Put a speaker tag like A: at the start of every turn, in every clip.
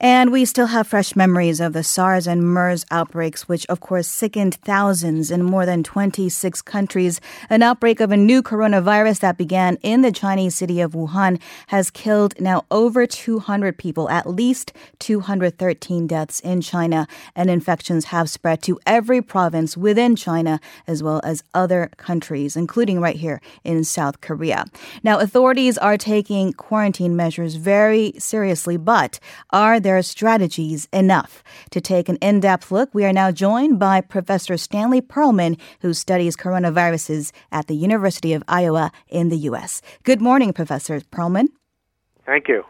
A: And we still have fresh memories of the SARS and MERS outbreaks, which of course sickened thousands in more than 26 countries. An outbreak of a new coronavirus that began in the Chinese city of Wuhan has killed now over 200 people, at least 213 deaths in China. And infections have spread to every province within China, as well as other countries, including right here in South Korea. Now, authorities are taking quarantine measures very seriously, but are their strategies enough? To take an in depth look, we are now joined by Professor Stanley Perlman, who studies coronaviruses at the University of Iowa in the U.S. Good morning, Professor Perlman.
B: Thank you.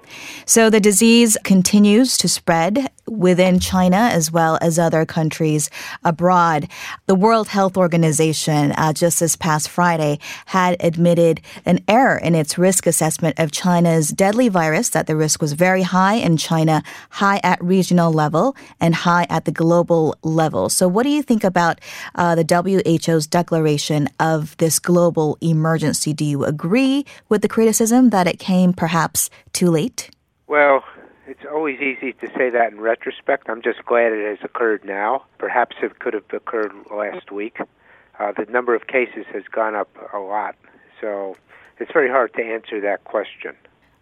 A: So the disease continues to spread within China as well as other countries abroad. The World Health Organization, uh, just this past Friday, had admitted an error in its risk assessment of China's deadly virus, that the risk was very high in China, high at regional level, and high at the global level. So, what do you think about uh, the WHO's declaration of this global emergency? Do you agree with the criticism that it came perhaps too late?
B: Well, it's always easy to say that in retrospect. I'm just glad it has occurred now. Perhaps it could have occurred last week. Uh, the number of cases has gone up a lot, so it's very hard to answer that question.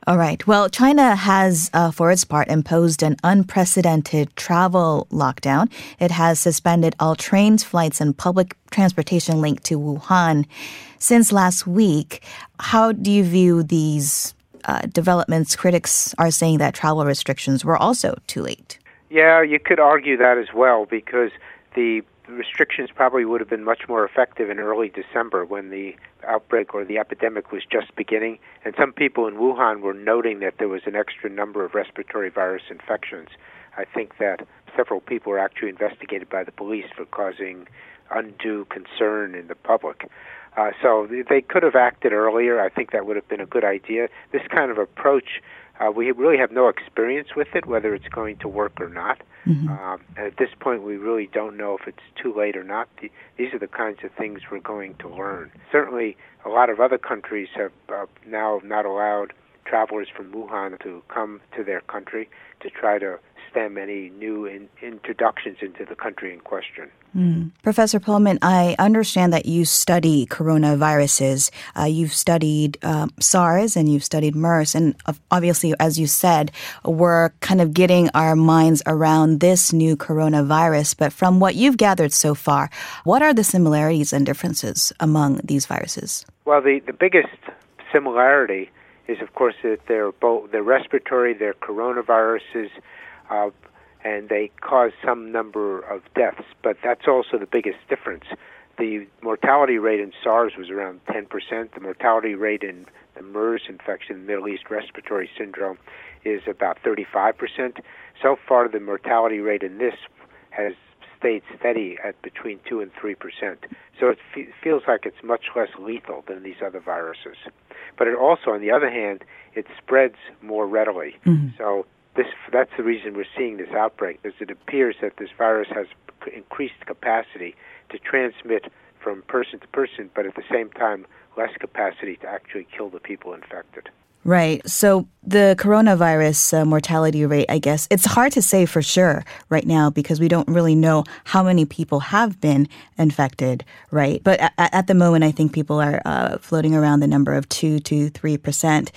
A: All right. Well, China has, uh, for its part, imposed an unprecedented travel lockdown. It has suspended all trains, flights, and public transportation linked to Wuhan since last week. How do you view these uh, developments, critics are saying that travel restrictions were also too late.
B: Yeah, you could argue that as well because the restrictions probably would have been much more effective in early December when the outbreak or the epidemic was just beginning. And some people in Wuhan were noting that there was an extra number of respiratory virus infections. I think that several people were actually investigated by the police for causing undue concern in the public. Uh, so they could have acted earlier. I think that would have been a good idea. This kind of approach, uh, we really have no experience with it, whether it's going to work or not. Mm-hmm. Um, and at this point, we really don't know if it's too late or not. The, these are the kinds of things we're going to learn. Certainly, a lot of other countries have uh, now not allowed travelers from Wuhan to come to their country to try to stem any new in, introductions into the country in question.
A: Mm. Professor Perlman, I understand that you study coronaviruses. Uh, you've studied uh, SARS and you've studied MERS, and obviously, as you said, we're kind of getting our minds around this new coronavirus. But from what you've gathered so far, what are the similarities and differences among these viruses?
B: Well, the, the biggest similarity is, of course, that they're both they're respiratory, they're coronaviruses, uh, and they cause some number of deaths. But that's also the biggest difference. The mortality rate in SARS was around 10%. The mortality rate in the MERS infection, Middle East Respiratory Syndrome, is about 35%. So far, the mortality rate in this has stayed steady at between 2 and 3%. So it fe- feels like it's much less lethal than these other viruses. But it also, on the other hand, it spreads more readily. Mm-hmm. So this that's the reason we're seeing this outbreak, is it appears that this virus has increased capacity to transmit from person to person, but at the same time, less capacity to actually kill the people infected.
A: Right. So the coronavirus uh, mortality rate, I guess, it's hard to say for sure right now because we don't really know how many people have been infected, right? But at, at the moment, I think people are uh, floating around the number of 2 to 3%.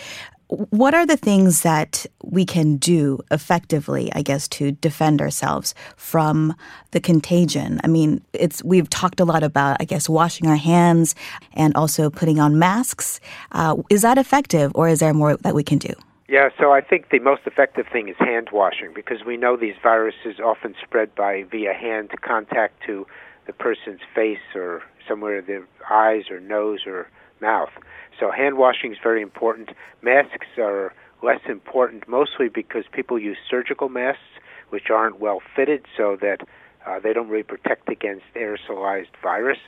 A: What are the things that we can do effectively, I guess, to defend ourselves from the contagion? I mean, it's we've talked a lot about, I guess, washing our hands and also putting on masks. Uh, is that effective, or is there more that we can do?
B: Yeah, so I think the most effective thing is hand washing because we know these viruses often spread by via hand contact to the person's face or somewhere their eyes or nose or mouth. So hand washing is very important. Masks are less important, mostly because people use surgical masks, which aren't well fitted, so that uh, they don't really protect against aerosolized virus.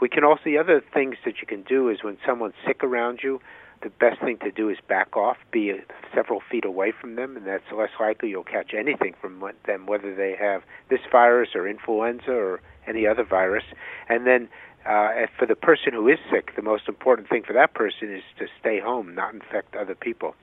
B: We can also the other things that you can do is when someone's sick around you, the best thing to do is back off, be several feet away from them, and that's less likely you'll catch anything from them, whether they have this virus or influenza or any other virus. And then Uh, for the person who is sick, the most important thing for that person is to stay home, not infect other people.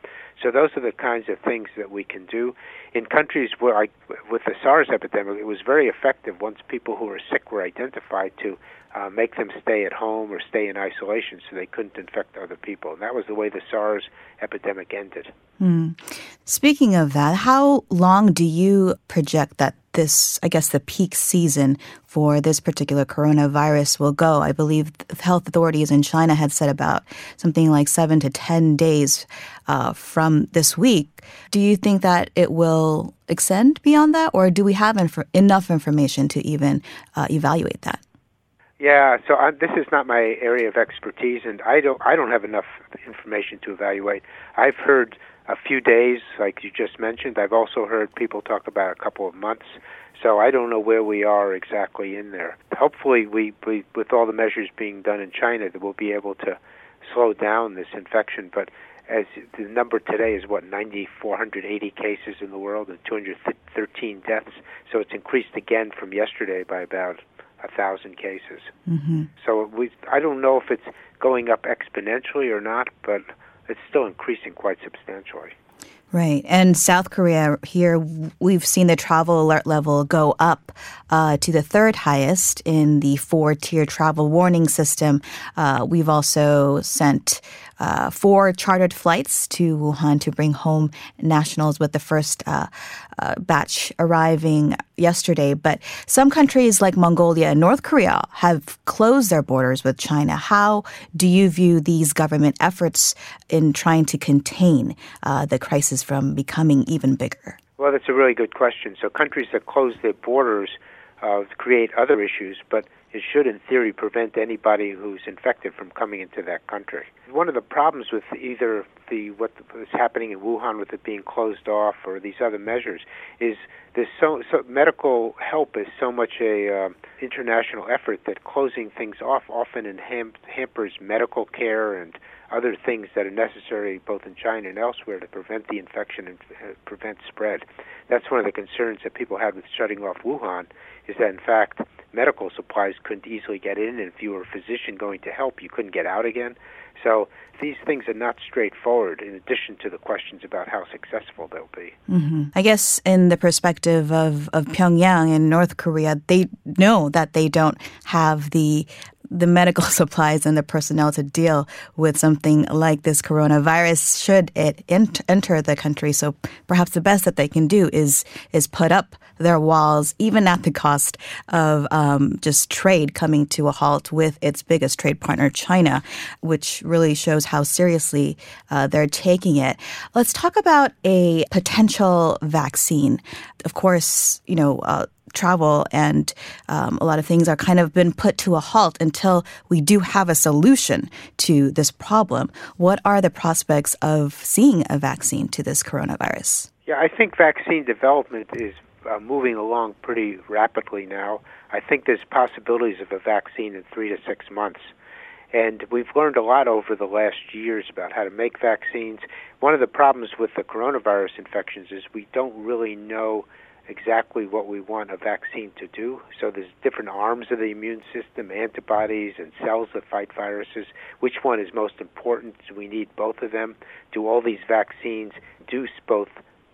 B: So those are the kinds of things that we can do. In countries where, like with the SARS epidemic, it was very effective once people who were sick were identified to uh, make them stay at home or stay in isolation so they couldn't infect other people. And that was the way the SARS epidemic ended.
A: Mm. Speaking of that, how long do you project that this, I guess, the peak season for this particular coronavirus will go? I believe health authorities in China had said about something like seven to 10 days uh, from this week. Do you think that it will extend beyond that, or do we have inf- enough information to even uh, evaluate that?
B: Yeah, so I, this is not my area of expertise, and I don't I don't have enough information to evaluate. I've heard a few days, like you just mentioned. I've also heard people talk about a couple of months. So I don't know where we are exactly in there. Hopefully, we, we with all the measures being done in China, that we'll be able to slow down this infection. But as the number today is what 9,480 cases in the world and 213 deaths. So it's increased again from yesterday by about a thousand cases. Mm-hmm. So we, I don't know if it's going up exponentially or not, but it's still increasing quite substantially.
A: Right. And South Korea, here we've seen the travel alert level go up uh, to the third highest in the four tier travel warning system. Uh, we've also sent uh, four chartered flights to Wuhan to bring home nationals with the first uh, uh, batch arriving yesterday. But some countries like Mongolia and North Korea have closed their borders with China. How do you view these government efforts in trying to contain uh, the crisis from becoming even bigger?
B: Well, that's a really good question. So, countries that close their borders uh, create other issues, but it should, in theory, prevent anybody who's infected from coming into that country. One of the problems with either the what is happening in Wuhan with it being closed off or these other measures is this so, so medical help is so much a uh, international effort that closing things off often hampers medical care and other things that are necessary both in China and elsewhere to prevent the infection and uh, prevent spread. That's one of the concerns that people had with shutting off Wuhan is that in fact medical supplies couldn't easily get in, and if you were a physician going to help, you couldn't get out again. So these things are not straightforward, in addition to the questions about how successful they'll be.
A: Mm-hmm. I guess, in the perspective of, of Pyongyang in North Korea, they know that they don't have the the medical supplies and the personnel to deal with something like this coronavirus should it ent- enter the country. So perhaps the best that they can do is is put up their walls, even at the cost of um, just trade coming to a halt with its biggest trade partner, China, which really shows how seriously uh, they're taking it. Let's talk about a potential vaccine. Of course, you know. Uh, travel and um, a lot of things are kind of been put to a halt until we do have a solution to this problem. What are the prospects of seeing a vaccine to this coronavirus?
B: Yeah, I think vaccine development is uh, moving along pretty rapidly now. I think there's possibilities of a vaccine in three to six months. And we've learned a lot over the last years about how to make vaccines. One of the problems with the coronavirus infections is we don't really know exactly what we want a vaccine to do. So there's different arms of the immune system, antibodies and cells that fight viruses. Which one is most important? Do we need both of them? Do all these vaccines induce both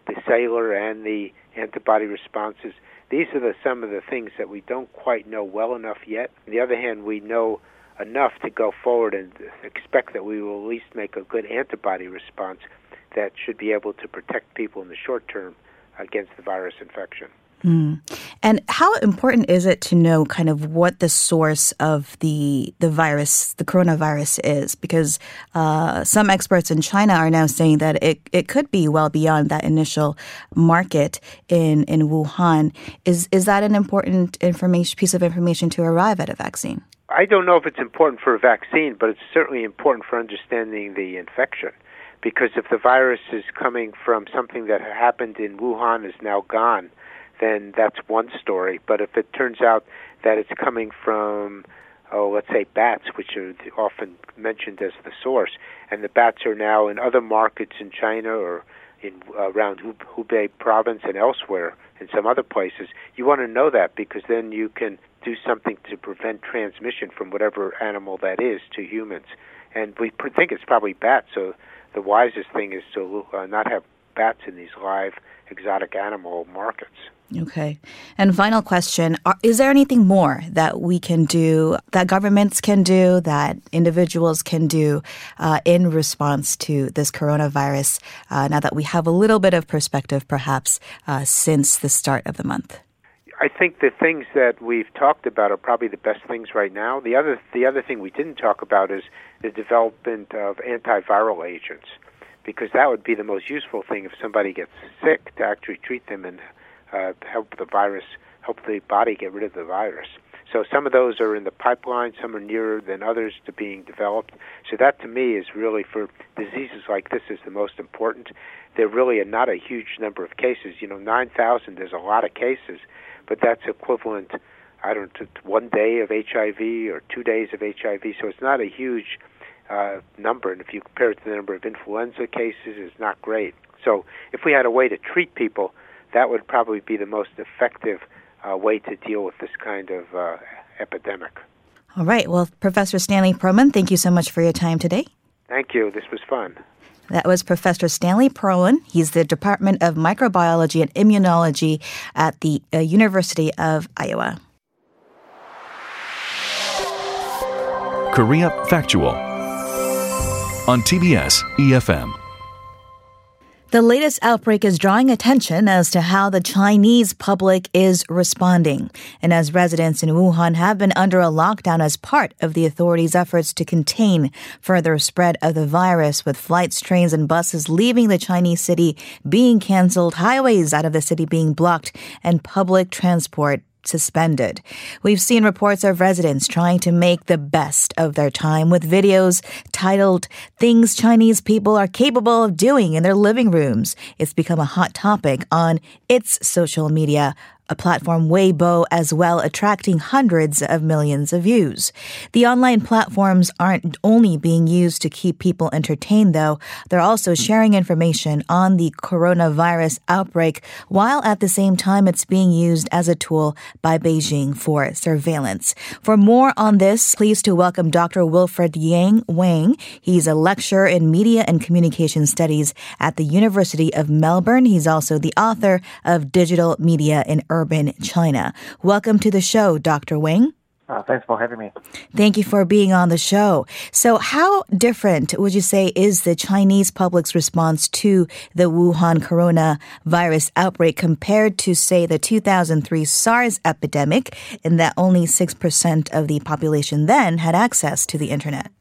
B: the cellular and the antibody responses? These are the, some of the things that we don't quite know well enough yet. On the other hand, we know enough to go forward and expect that we will at least make a good antibody response that should be able to protect people in the short term against the virus infection.
A: Mm. And how important is it to know kind of what the source of the the virus, the coronavirus, is? Because uh, some experts in China are now saying that it, it could be well beyond that initial market in, in Wuhan. Is is that an important information piece of information to arrive at a vaccine?
B: I don't know if it's important for a vaccine, but it's certainly important for understanding the infection because if the virus is coming from something that happened in Wuhan is now gone, then that's one story. But if it turns out that it's coming from, oh, let's say bats, which are often mentioned as the source, and the bats are now in other markets in China or in around Hubei province and elsewhere in some other places. You want to know that because then you can do something to prevent transmission from whatever animal that is to humans. And we think it's probably bats. So the wisest thing is to uh, not have bats in these live exotic animal markets.
A: Okay. And final question Are, Is there anything more that we can do, that governments can do, that individuals can do uh, in response to this coronavirus uh, now that we have a little bit of perspective, perhaps, uh, since the start of the month?
B: I think the things that we've talked about are probably the best things right now. The other, the other thing we didn't talk about is the development of antiviral agents, because that would be the most useful thing if somebody gets sick to actually treat them and uh, help the virus, help the body get rid of the virus. So some of those are in the pipeline, some are nearer than others to being developed. So that to me is really for diseases like this is the most important. There really are not a huge number of cases. You know, 9,000 is a lot of cases, but that's equivalent, I don't know, to one day of HIV or two days of HIV. So it's not a huge uh, number. And if you compare it to the number of influenza cases, it's not great. So if we had a way to treat people that would probably be the most effective uh, way to deal with this kind of uh, epidemic.
A: All right. Well, Professor Stanley Perlman, thank you so much for your time today.
B: Thank you. This was fun.
A: That was Professor Stanley Perlman. He's the Department of Microbiology and Immunology at the uh, University of Iowa.
C: Korea Factual on TBS EFM.
A: The latest outbreak is drawing attention as to how the Chinese public is responding. And as residents in Wuhan have been under a lockdown as part of the authorities' efforts to contain further spread of the virus, with flights, trains, and buses leaving the Chinese city being canceled, highways out of the city being blocked, and public transport suspended. We've seen reports of residents trying to make the best of their time with videos titled Things Chinese People Are Capable of Doing in Their Living Rooms. It's become a hot topic on its social media a platform Weibo as well, attracting hundreds of millions of views. The online platforms aren't only being used to keep people entertained, though. They're also hmm. sharing information on the coronavirus outbreak, while at the same time it's being used as a tool by Beijing for surveillance. For more on this, pleased to welcome Dr. Wilfred Yang Wang. He's a lecturer in media and communication studies at the University of Melbourne. He's also the author of Digital Media in urban China. Welcome to the show, Dr. Wang.
D: Uh, thanks for having me.
A: Thank you for being on the show. So, how different would you say is the Chinese public's response to the Wuhan coronavirus outbreak compared to, say, the 2003 SARS epidemic, in that only 6% of the population then had access to the internet?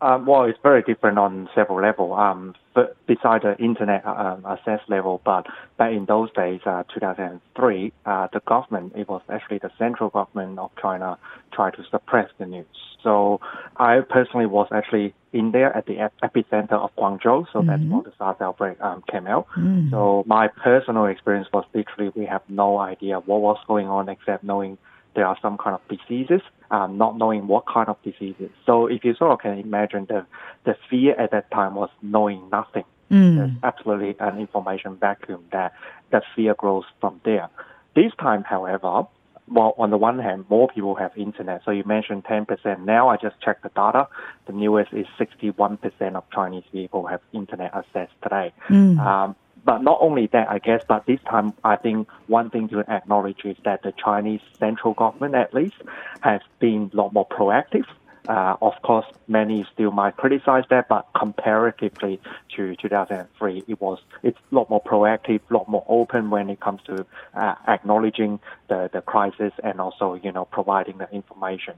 D: Um, well, it's very different on several levels. Um, but besides the internet um, access level, but back in those days, uh, 2003, uh, the government, it was actually the central government of China, tried to suppress the news. So I personally was actually in there at the epicenter of Guangzhou, so mm-hmm. that's where the SARS outbreak um, came out. Mm-hmm. So my personal experience was literally we have no idea what was going on except knowing there are some kind of diseases, um, not knowing what kind of diseases. So if you sort of can imagine the the fear at that time was knowing nothing. Mm. There's absolutely an information vacuum that that fear grows from there. This time, however, well, on the one hand, more people have internet. So you mentioned 10%. Now I just checked the data. The newest is 61% of Chinese people have internet access today. Mm. Um, but not only that, I guess, but this time I think one thing to acknowledge is that the Chinese central government, at least, has been a lot more proactive. Uh, of course, many still might criticize that, but comparatively to 2003, it was it's a lot more proactive, a lot more open when it comes to uh, acknowledging the, the crisis and also you know providing the information.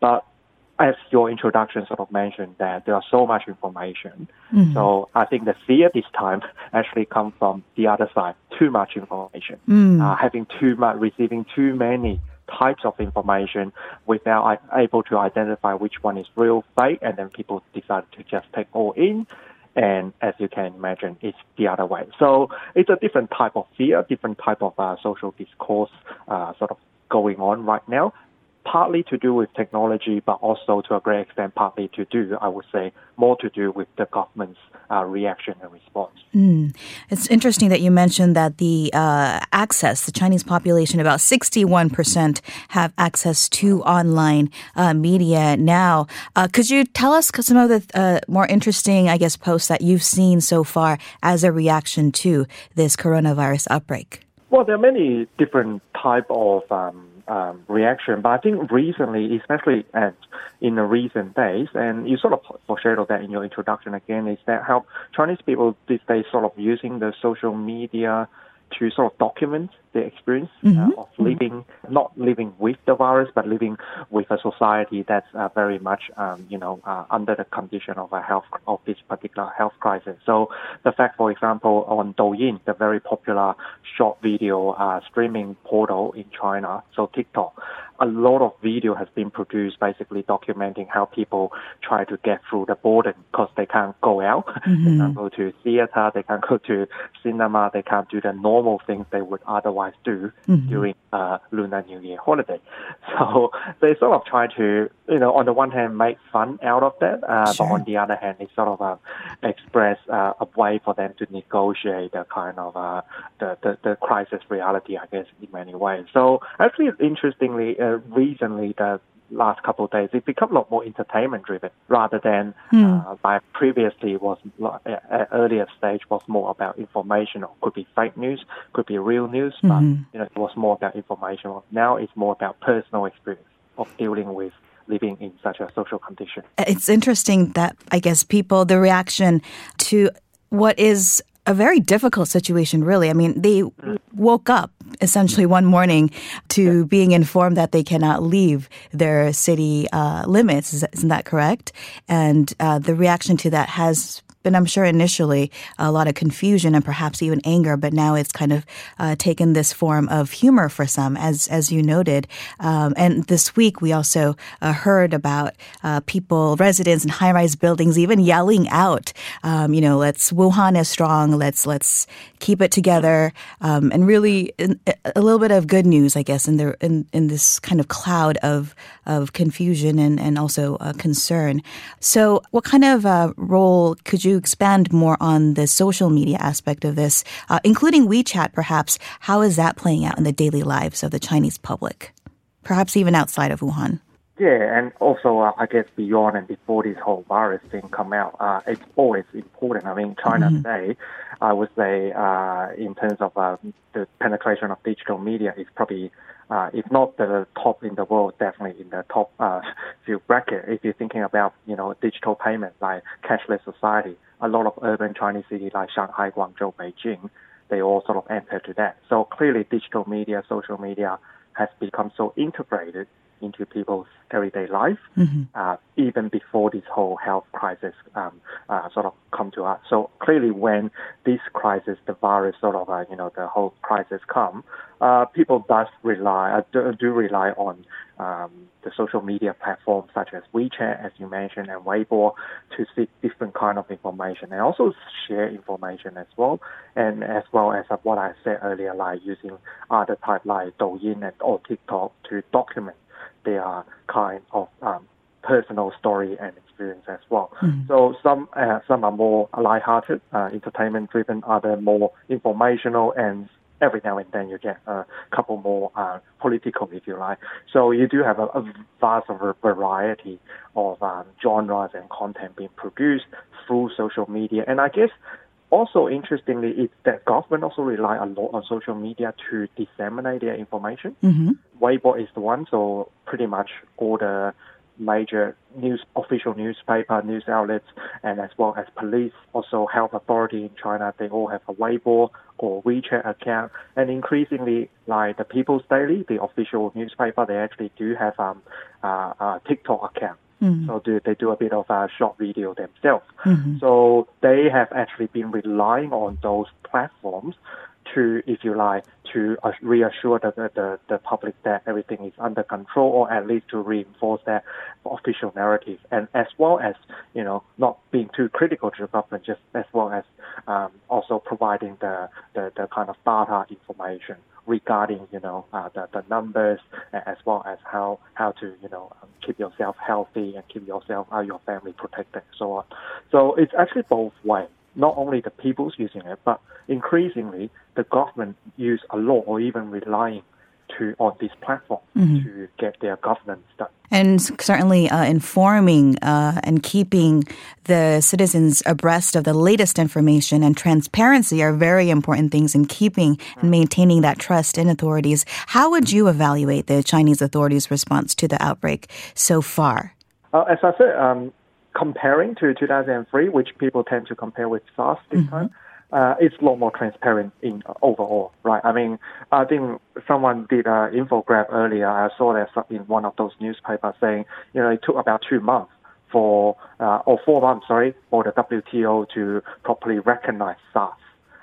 D: But as your introduction sort of mentioned that there are so much information. Mm-hmm. So I think the fear this time actually comes from the other side, too much information, mm. uh, having too much, receiving too many types of information without able to identify which one is real, fake, and then people decide to just take all in. And as you can imagine, it's the other way. So it's a different type of fear, different type of uh, social discourse uh, sort of going on right now partly to do with technology, but also to a great extent partly to do, I would say, more to do with the government's uh, reaction and response.
A: Mm. It's interesting that you mentioned that the uh, access, the Chinese population, about 61% have access to online uh, media now. Uh, could you tell us some of the uh, more interesting, I guess, posts that you've seen so far as a reaction to this coronavirus outbreak?
D: Well, there are many different type of um, um, reaction. But I think recently, especially at, in the recent days, and you sort of foreshadowed that in your introduction again, is that how Chinese people these days sort of using the social media to sort of document the experience uh, mm-hmm. uh, of living, not living with the virus, but living with a society that's uh, very much, um, you know, uh, under the condition of a health of this particular health crisis. So the fact, for example, on Douyin, the very popular short video uh, streaming portal in China, so TikTok, a lot of video has been produced basically documenting how people try to get through the border because they can't go out. Mm-hmm. they can't go to theater, they can't go to cinema, they can't do the normal things they would otherwise do mm-hmm. during uh, Lunar New Year holiday. So they sort of try to, you know, on the one hand make fun out of that, uh, sure. but on the other hand, they sort of uh, express uh, a way for them to negotiate the kind of uh, the, the, the crisis reality, I guess, in many ways. So actually, interestingly, uh, recently the last couple of days, it become a lot more entertainment driven rather than mm. uh, by previously was at earlier stage was more about information or could be fake news, could be real news, mm-hmm. but you know it was more about information. Now it's more about personal experience of dealing with living in such a social condition.
A: It's interesting that I guess people the reaction to what is a very difficult situation, really. I mean, they woke up essentially one morning to being informed that they cannot leave their city uh, limits. Isn't that correct? And uh, the reaction to that has been, I'm sure, initially a lot of confusion and perhaps even anger, but now it's kind of uh, taken this form of humor for some, as as you noted. Um, and this week we also uh, heard about uh, people, residents in high-rise buildings, even yelling out, um, you know, "Let's Wuhan is strong. Let's let's keep it together." Um, and really, a little bit of good news, I guess, in the in in this kind of cloud of of confusion and and also uh, concern. So, what kind of uh, role could you expand more on the social media aspect of this, uh, including WeChat, perhaps, how is that playing out in the daily lives of the Chinese public, perhaps even outside of Wuhan?
D: Yeah, and also uh, I guess beyond and before this whole virus thing come out, uh, it's always important. I mean, China mm-hmm. today, I would say, uh, in terms of uh, the penetration of digital media, is probably uh, if not the top in the world, definitely in the top uh, few bracket. If you're thinking about you know digital payment like cashless society, a lot of urban Chinese cities like Shanghai, Guangzhou, Beijing, they all sort of enter to that. So clearly, digital media, social media has become so integrated into people's everyday life, mm-hmm. uh, even before this whole health crisis um, uh, sort of come to us. So clearly, when this crisis, the virus sort of, uh, you know, the whole crisis come, uh, people does rely, uh, do, do, rely on um, the social media platforms such as WeChat, as you mentioned, and Weibo to seek different kind of information and also share information as well, and as well as what I said earlier, like using other type like Douyin and or TikTok to document their kind of um, personal story and experience as well. Mm. So some uh, some are more light-hearted, uh, entertainment-driven, other more informational, and every now and then you get a couple more uh, political, if you like. So you do have a, a vast variety of um, genres and content being produced through social media, and I guess also interestingly is that government also rely a lot on social media to disseminate their information. Mm-hmm. Weibo is the one, so pretty much all the major news official newspaper news outlets and as well as police also health authority in China they all have a Weibo or WeChat account and increasingly like the People's Daily the official newspaper they actually do have um uh, a TikTok account Mm. So do, they do a bit of a short video themselves. Mm-hmm. So they have actually been relying on those platforms to, if you like, to reassure the, the, the public that everything is under control or at least to reinforce that official narrative and as well as, you know, not being too critical to the government, just as well as um, also providing the, the, the kind of data information regarding, you know, uh, the, the numbers as well as how, how to, you know, um, keep yourself healthy and keep yourself, uh, your family protected and so on. So it's actually both ways not only the people's using it, but increasingly the government use a lot or even relying to on this platform mm-hmm. to get their governance done.
A: And certainly uh, informing uh, and keeping the citizens abreast of the latest information and transparency are very important things in keeping and maintaining that trust in authorities. How would you evaluate the Chinese authorities' response to the outbreak so far?
D: Uh, as I said, um, comparing to 2003, which people tend to compare with SARS this mm-hmm. time, uh, it's a lot more transparent in overall, right? I mean, I think someone did an infographic earlier. I saw that in one of those newspapers saying, you know, it took about two months for, uh, or four months, sorry, for the WTO to properly recognize SARS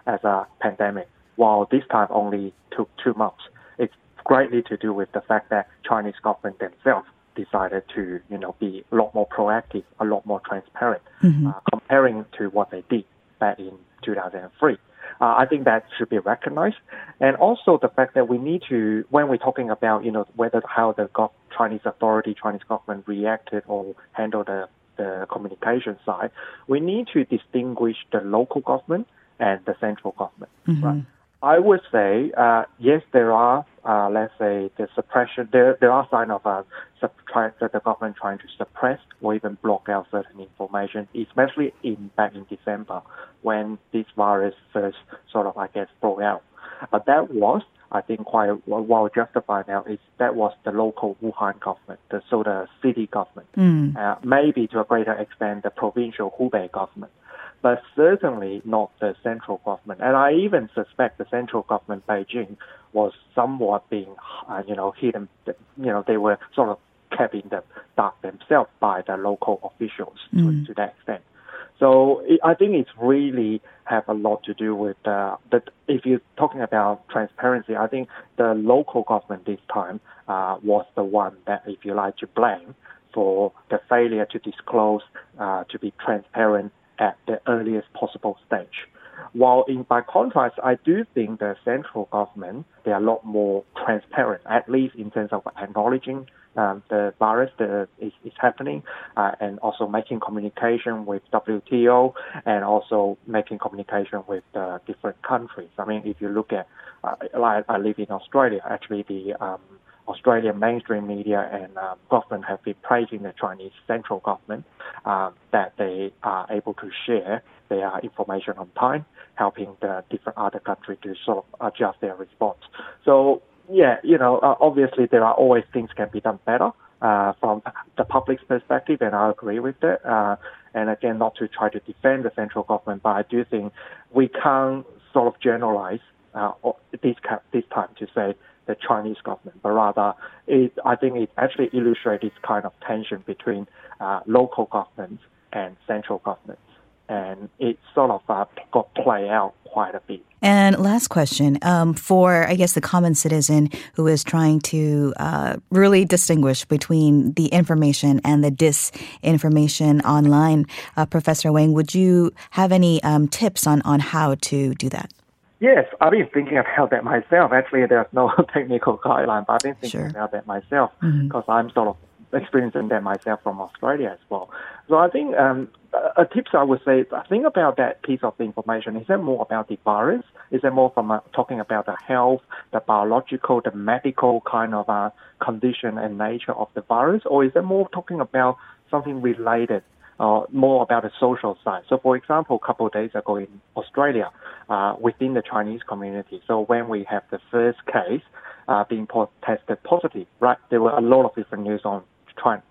D: as a pandemic, while this time only took two months. It's greatly to do with the fact that Chinese government themselves decided to, you know, be a lot more proactive, a lot more transparent, mm-hmm. uh, comparing to what they did back in 2003. Uh, I think that should be recognized, and also the fact that we need to, when we're talking about, you know, whether how the go- Chinese authority, Chinese government reacted or handled the the communication side, we need to distinguish the local government and the central government. Mm-hmm. Right? I would say, uh, yes, there are, uh, let's say, the suppression. There, there are signs of uh, try, the government trying to suppress or even block out certain information, especially in back in December when this virus first sort of, I guess, broke out. But that was, I think, quite well justified now. Is that was the local Wuhan government, the so the city government, mm. uh, maybe to a greater extent the provincial Hubei government but certainly not the central government. And I even suspect the central government, Beijing, was somewhat being, uh, you know, hidden. You know, they were sort of kept in the dark themselves by the local officials mm. to, to that extent. So it, I think it's really have a lot to do with uh, that. If you're talking about transparency, I think the local government this time uh, was the one that, if you like, to blame for the failure to disclose, uh, to be transparent at the earliest possible stage. While in by contrast, I do think the central government they are a lot more transparent, at least in terms of acknowledging um, the virus that is, is happening, uh, and also making communication with WTO, and also making communication with uh, different countries. I mean, if you look at, uh, like I live in Australia, actually the um, Australian mainstream media and uh, government have been praising the Chinese central government uh, that they are able to share their information on time, helping the different other countries to sort of adjust their response. So yeah, you know, uh, obviously there are always things can be done better uh, from the public's perspective, and I agree with that. Uh, and again, not to try to defend the central government, but I do think we can't sort of generalize uh, this this time to say the Chinese government, but rather it, I think it actually illustrates this kind of tension between uh, local governments and central governments. And it sort of uh, got played out quite a bit.
A: And last question um, for, I guess, the common citizen who is trying to uh, really distinguish between the information and the disinformation online. Uh, Professor Wang, would you have any um, tips on, on how to do that?
D: Yes, I've been thinking about that myself. Actually, there's no technical guideline, but I've been thinking
A: sure.
D: about that myself because mm-hmm. I'm sort of experiencing that myself from Australia as well. So I think um, a tips I would say, I think about that piece of information. Is it more about the virus? Is it more from uh, talking about the health, the biological, the medical kind of uh, condition and nature of the virus, or is it more talking about something related uh, more about the social side. So, for example, a couple of days ago in Australia, uh, within the Chinese community, so when we have the first case uh, being tested positive, right, there were a lot of different news on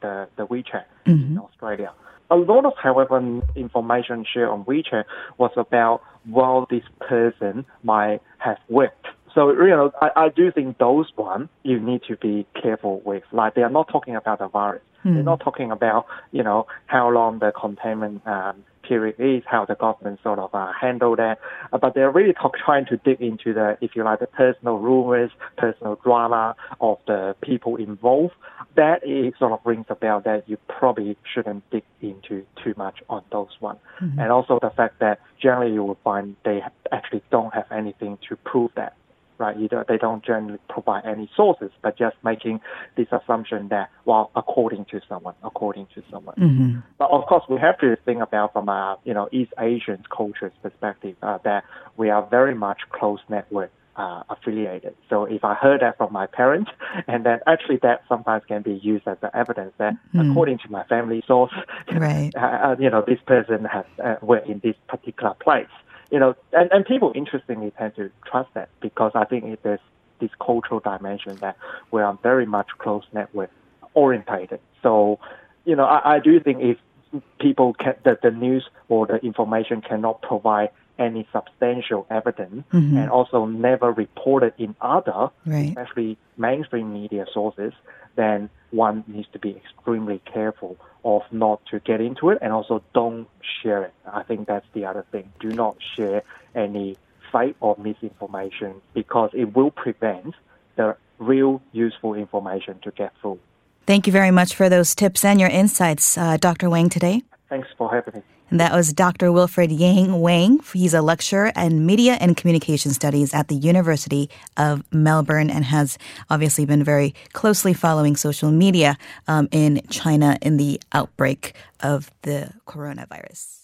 D: the, the WeChat mm-hmm. in Australia. A lot of, however, information shared on WeChat was about while this person might have worked so, you know, I, I do think those one you need to be careful with. Like, they are not talking about the virus. They're not talking about, you know, how long the containment um, period is, how the government sort of uh, handle that. Uh, but they're really talk, trying to dig into the, if you like, the personal rumors, personal drama of the people involved. That is sort of rings a bell that you probably shouldn't dig into too much on those ones. Mm-hmm. And also the fact that generally you will find they actually don't have anything to prove that right? Either they don't generally provide any sources, but just making this assumption that, well, according to someone, according to someone. Mm-hmm. But of course, we have to think about from a you know East Asian culture's perspective uh, that we are very much close network. Uh, affiliated. So if I heard that from my parents, and then actually that sometimes can be used as the evidence that mm. according to my family source, right. uh, uh you know, this person has uh, were in this particular place you know, and, and people interestingly tend to trust that because I think there's this cultural dimension that we are very much close network orientated. So, you know, I, I do think if people can, that the news or the information cannot provide any substantial evidence mm-hmm. and also never reported in other, right. especially mainstream media sources, then one needs to be extremely careful of not to get into it and also don't share it. I think that's the other thing. Do not share any fake or misinformation because it will prevent the real useful information to get through.
A: Thank you very much for those tips and your insights, uh, Dr. Wang, today.
D: Thanks for having me.
A: And that was Dr. Wilfred Yang Wang. He's a lecturer in media and communication studies at the University of Melbourne and has obviously been very closely following social media um, in China in the outbreak of the coronavirus.